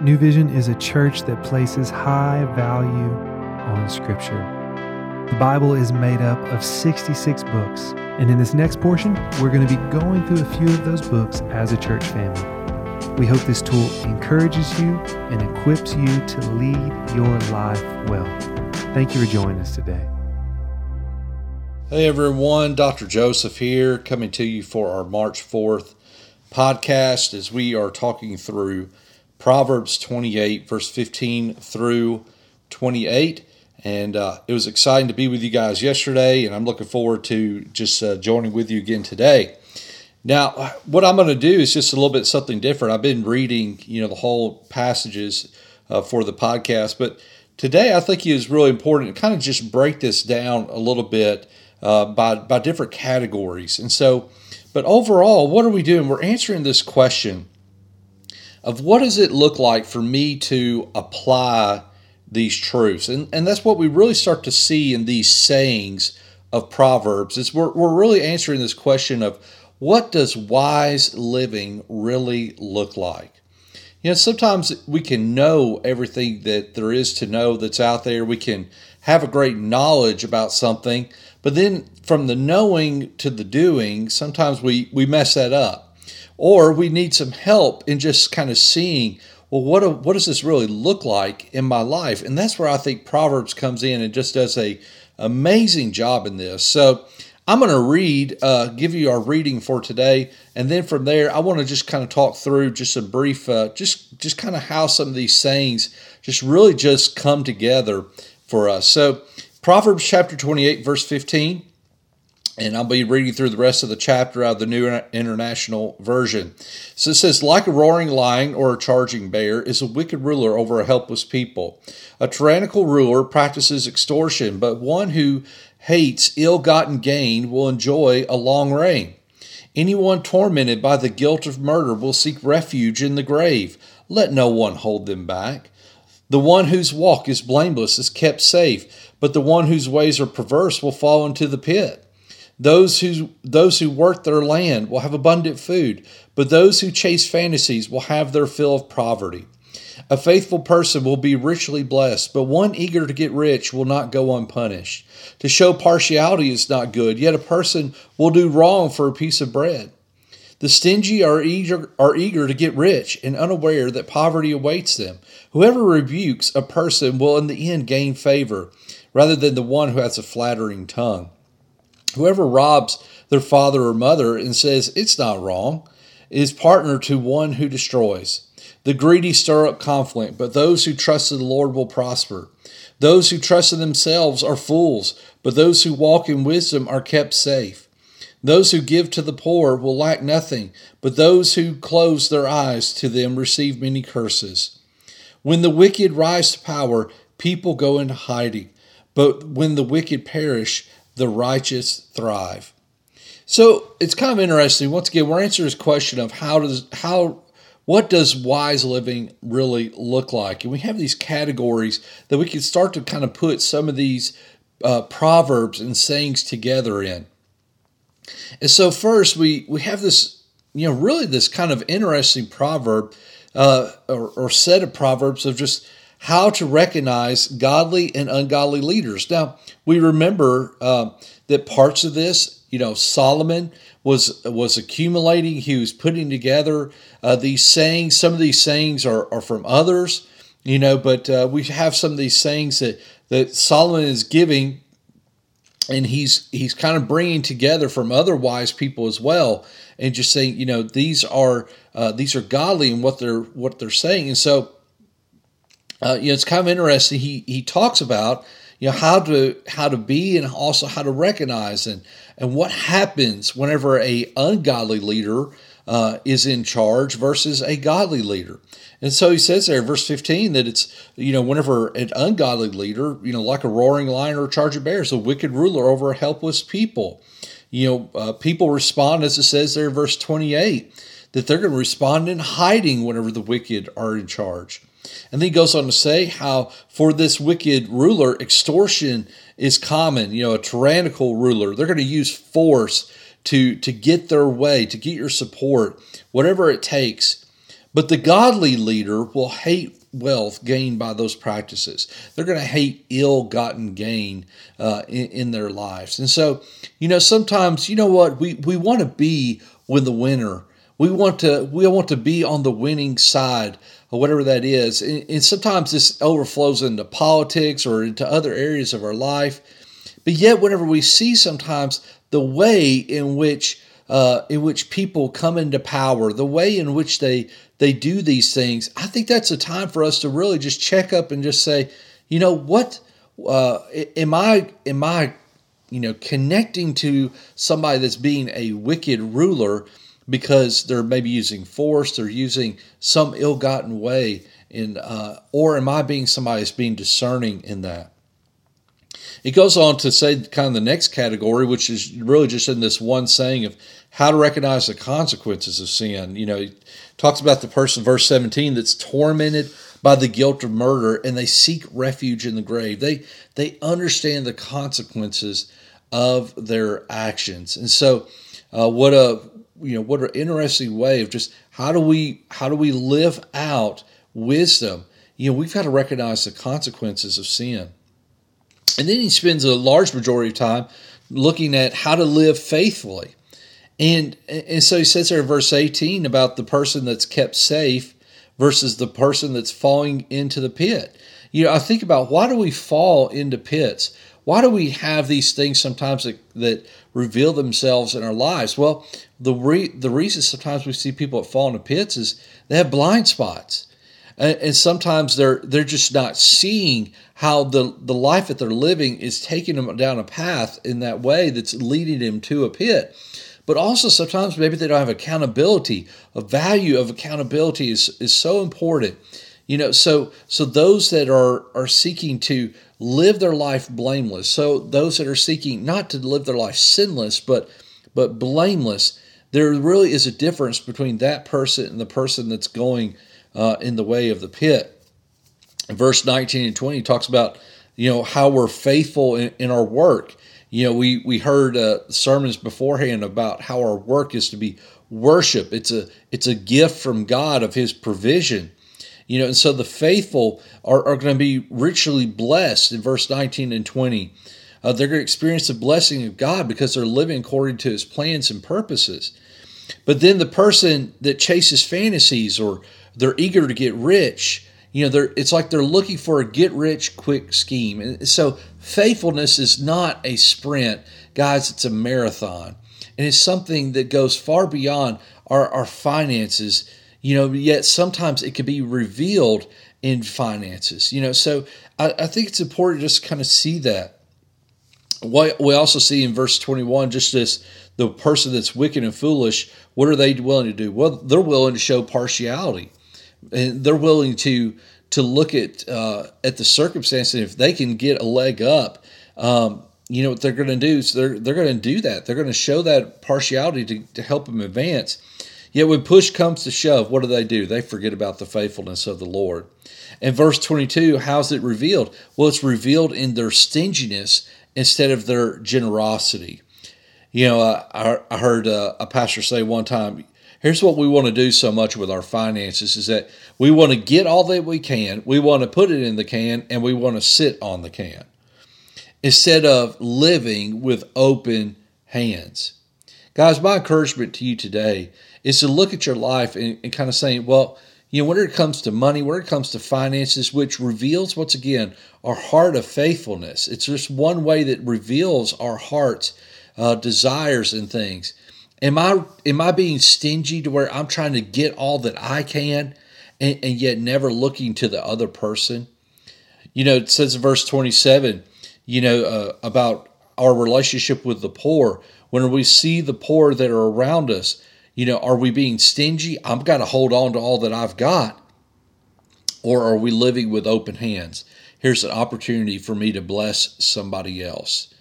New Vision is a church that places high value on Scripture. The Bible is made up of 66 books, and in this next portion, we're going to be going through a few of those books as a church family. We hope this tool encourages you and equips you to lead your life well. Thank you for joining us today. Hey everyone, Dr. Joseph here, coming to you for our March 4th podcast as we are talking through Proverbs 28, verse 15 through 28. And uh, it was exciting to be with you guys yesterday, and I'm looking forward to just uh, joining with you again today. Now, what I'm going to do is just a little bit something different. I've been reading, you know, the whole passages uh, for the podcast, but today I think it is really important to kind of just break this down a little bit uh, by by different categories. And so, but overall, what are we doing? We're answering this question of what does it look like for me to apply these truths, and and that's what we really start to see in these sayings of Proverbs. Is we're we're really answering this question of what does wise living really look like. You know, sometimes we can know everything that there is to know that's out there. We can have a great knowledge about something, but then from the knowing to the doing, sometimes we, we mess that up. Or we need some help in just kind of seeing, well, what, what does this really look like in my life? And that's where I think Proverbs comes in and just does a amazing job in this. So I'm going to read, uh, give you our reading for today, and then from there, I want to just kind of talk through just a brief, uh, just just kind of how some of these sayings just really just come together for us. So Proverbs chapter 28, verse 15. And I'll be reading through the rest of the chapter out of the New International Version. So it says, Like a roaring lion or a charging bear is a wicked ruler over a helpless people. A tyrannical ruler practices extortion, but one who hates ill gotten gain will enjoy a long reign. Anyone tormented by the guilt of murder will seek refuge in the grave. Let no one hold them back. The one whose walk is blameless is kept safe, but the one whose ways are perverse will fall into the pit. Those who, those who work their land will have abundant food, but those who chase fantasies will have their fill of poverty. A faithful person will be richly blessed, but one eager to get rich will not go unpunished. To show partiality is not good, yet a person will do wrong for a piece of bread. The stingy are eager, are eager to get rich and unaware that poverty awaits them. Whoever rebukes a person will in the end gain favor, rather than the one who has a flattering tongue. Whoever robs their father or mother and says it's not wrong is partner to one who destroys. The greedy stir up conflict, but those who trust in the Lord will prosper. Those who trust in themselves are fools, but those who walk in wisdom are kept safe. Those who give to the poor will lack nothing, but those who close their eyes to them receive many curses. When the wicked rise to power, people go into hiding, but when the wicked perish, the righteous thrive. So it's kind of interesting. Once again, we're answering this question of how does how what does wise living really look like? And we have these categories that we can start to kind of put some of these uh, proverbs and sayings together in. And so first we we have this you know really this kind of interesting proverb uh, or, or set of proverbs of just how to recognize godly and ungodly leaders. Now we remember uh, that parts of this you know Solomon was was accumulating. He was putting together uh, these sayings. Some of these sayings are, are from others, you know, but uh, we have some of these sayings that that Solomon is giving and he's he's kind of bringing together from other wise people as well and just saying you know these are uh, these are godly in what they're what they're saying and so uh, you know it's kind of interesting he he talks about you know how to how to be and also how to recognize and and what happens whenever a ungodly leader uh, is in charge versus a godly leader. And so he says there, verse 15, that it's, you know, whenever an ungodly leader, you know, like a roaring lion or a charge of bears, a wicked ruler over a helpless people. You know, uh, people respond, as it says there verse 28, that they're going to respond in hiding whenever the wicked are in charge. And then he goes on to say how for this wicked ruler, extortion is common, you know, a tyrannical ruler. They're going to use force to to get their way, to get your support, whatever it takes. But the godly leader will hate wealth gained by those practices. They're going to hate ill gotten gain uh, in, in, their lives. And so, you know, sometimes, you know what, we, we want to be with the winner. We want to we want to be on the winning side or whatever that is. And, and sometimes this overflows into politics or into other areas of our life. But yet, whenever we see sometimes the way in which uh, in which people come into power, the way in which they they do these things, I think that's a time for us to really just check up and just say, you know, what uh, am I am I you know connecting to somebody that's being a wicked ruler because they're maybe using force, they're using some ill-gotten way, in uh, or am I being somebody that's being discerning in that? It goes on to say kind of the next category, which is really just in this one saying of how to recognize the consequences of sin. You know, he talks about the person, verse 17, that's tormented by the guilt of murder and they seek refuge in the grave. They they understand the consequences of their actions. And so uh, what a you know what an interesting way of just how do we how do we live out wisdom? You know, we've got to recognize the consequences of sin. And then he spends a large majority of time looking at how to live faithfully. And, and so he says there in verse 18 about the person that's kept safe versus the person that's falling into the pit. You know, I think about why do we fall into pits? Why do we have these things sometimes that, that reveal themselves in our lives? Well, the re, the reason sometimes we see people that fall into pits is they have blind spots. And, and sometimes they're they're just not seeing how the the life that they're living is taking them down a path in that way that's leading them to a pit. But also sometimes maybe they don't have accountability. A value of accountability is is so important. You know so so those that are are seeking to live their life blameless so those that are seeking not to live their life sinless but but blameless there really is a difference between that person and the person that's going uh, in the way of the pit. Verse 19 and 20 talks about, you know, how we're faithful in, in our work. You know, we, we heard uh, sermons beforehand about how our work is to be worship. It's a, it's a gift from God of his provision. You know, and so the faithful are, are going to be richly blessed in verse 19 and 20. Uh, they're going to experience the blessing of God because they're living according to his plans and purposes. But then the person that chases fantasies or they're eager to get rich. You know, they're it's like they're looking for a get rich quick scheme. And so faithfulness is not a sprint, guys, it's a marathon. And it's something that goes far beyond our, our finances, you know, yet sometimes it can be revealed in finances. You know, so I, I think it's important to just kind of see that. What we also see in verse 21, just this the person that's wicked and foolish, what are they willing to do? Well, they're willing to show partiality and they're willing to to look at uh, at the circumstances. If they can get a leg up, um, you know what they're going to do. So they're they're going to do that. They're going to show that partiality to, to help them advance. Yet when push comes to shove, what do they do? They forget about the faithfulness of the Lord. In verse 22, how's it revealed? Well, it's revealed in their stinginess instead of their generosity. You know, I, I heard uh, a pastor say one time, here's what we want to do so much with our finances is that we want to get all that we can, we want to put it in the can, and we want to sit on the can instead of living with open hands. Guys, my encouragement to you today is to look at your life and, and kind of saying, well, you know, when it comes to money, when it comes to finances, which reveals, once again, our heart of faithfulness. It's just one way that reveals our heart's uh, desires and things. Am I am I being stingy to where I'm trying to get all that I can and, and yet never looking to the other person? You know, it says in verse 27, you know, uh, about our relationship with the poor. When we see the poor that are around us, you know, are we being stingy? I've got to hold on to all that I've got. Or are we living with open hands? Here's an opportunity for me to bless somebody else.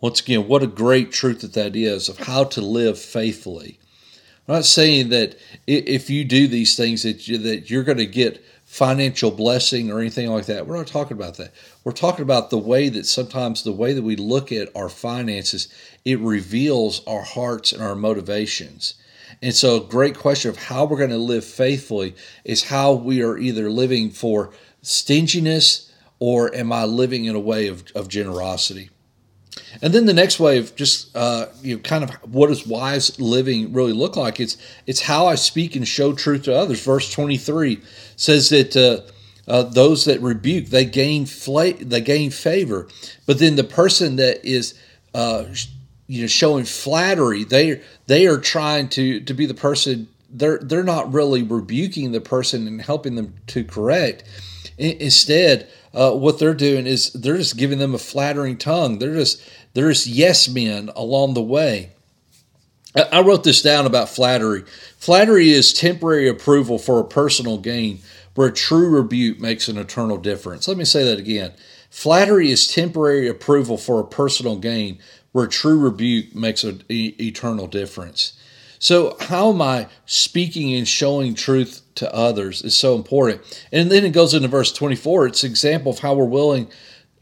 Once again, what a great truth that that is of how to live faithfully. I'm not saying that if you do these things that, you, that you're going to get financial blessing or anything like that. We're not talking about that. We're talking about the way that sometimes the way that we look at our finances, it reveals our hearts and our motivations. And so, a great question of how we're going to live faithfully is how we are either living for stinginess or am I living in a way of, of generosity? And then the next way of just uh, you know, kind of what does wise living really look like? It's it's how I speak and show truth to others. Verse twenty three says that uh, uh, those that rebuke they gain fla- they gain favor, but then the person that is uh, you know showing flattery they they are trying to to be the person they're they're not really rebuking the person and helping them to correct. Instead, uh, what they're doing is they're just giving them a flattering tongue. They're just they're just yes men along the way. I wrote this down about flattery. Flattery is temporary approval for a personal gain, where true rebuke makes an eternal difference. Let me say that again. Flattery is temporary approval for a personal gain, where true rebuke makes an e- eternal difference. So, how am I speaking and showing truth to others is so important. And then it goes into verse 24. It's an example of how we're willing,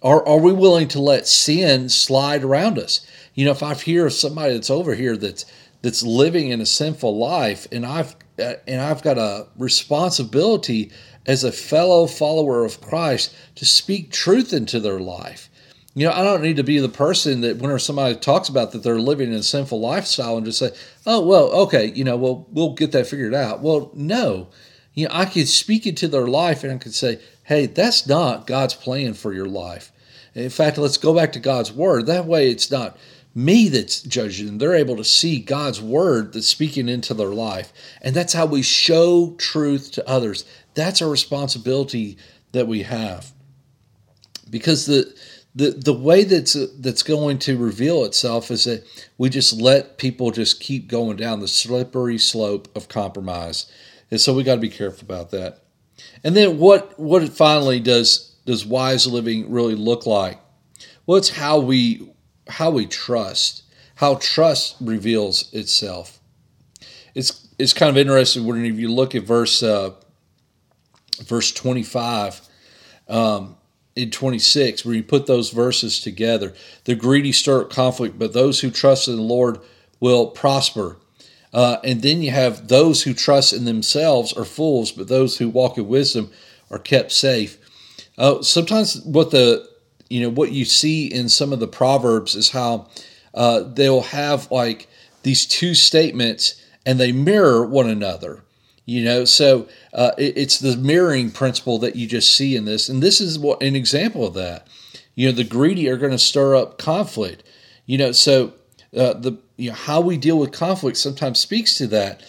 are, are we willing to let sin slide around us? You know, if I hear somebody that's over here that's that's living in a sinful life, and I've uh, and I've got a responsibility as a fellow follower of Christ to speak truth into their life. You know, I don't need to be the person that whenever somebody talks about that they're living in a sinful lifestyle and just say, "Oh, well, okay, you know, well, we'll get that figured out." Well, no, you know, I could speak into their life and I could say, "Hey, that's not God's plan for your life." In fact, let's go back to God's word. That way, it's not me that's judging them. They're able to see God's word that's speaking into their life, and that's how we show truth to others. That's a responsibility that we have, because the the the way that's that's going to reveal itself is that we just let people just keep going down the slippery slope of compromise, and so we got to be careful about that. And then what what finally does does wise living really look like? Well, it's how we how we trust, how trust reveals itself. It's it's kind of interesting when if you look at verse uh, verse twenty five. Um, in 26, where you put those verses together. The greedy stir up conflict, but those who trust in the Lord will prosper. Uh, and then you have those who trust in themselves are fools, but those who walk in wisdom are kept safe. Uh, sometimes what the you know what you see in some of the proverbs is how uh, they'll have like these two statements and they mirror one another. You know, so uh, it, it's the mirroring principle that you just see in this, and this is what an example of that. You know, the greedy are going to stir up conflict. You know, so uh, the you know how we deal with conflict sometimes speaks to that,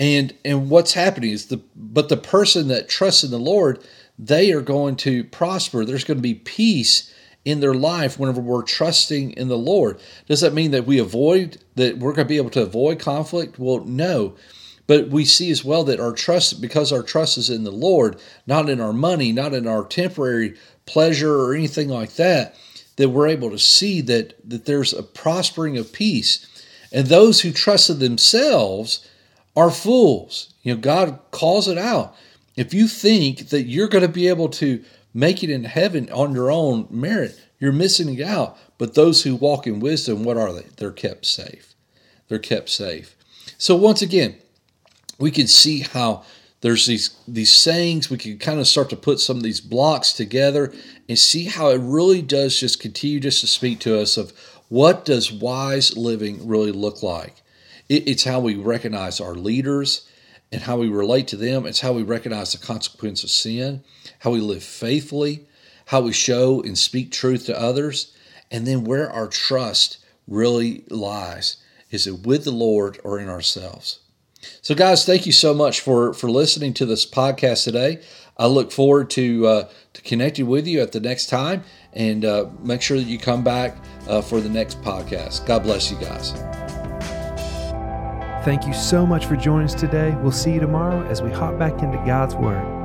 and and what's happening is the but the person that trusts in the Lord, they are going to prosper. There's going to be peace in their life whenever we're trusting in the Lord. Does that mean that we avoid that we're going to be able to avoid conflict? Well, no. But we see as well that our trust, because our trust is in the Lord, not in our money, not in our temporary pleasure or anything like that, that we're able to see that, that there's a prospering of peace. And those who trust in themselves are fools. You know, God calls it out. If you think that you're going to be able to make it in heaven on your own merit, you're missing it out. But those who walk in wisdom, what are they? They're kept safe. They're kept safe. So, once again, we can see how there's these these sayings. We can kind of start to put some of these blocks together and see how it really does just continue just to speak to us of what does wise living really look like. It, it's how we recognize our leaders and how we relate to them. It's how we recognize the consequence of sin how we live faithfully how we show and speak truth to others and then where our trust really lies. Is it with the lord or in ourselves so, guys, thank you so much for for listening to this podcast today. I look forward to uh, to connecting with you at the next time, and uh, make sure that you come back uh, for the next podcast. God bless you guys. Thank you so much for joining us today. We'll see you tomorrow as we hop back into God's Word.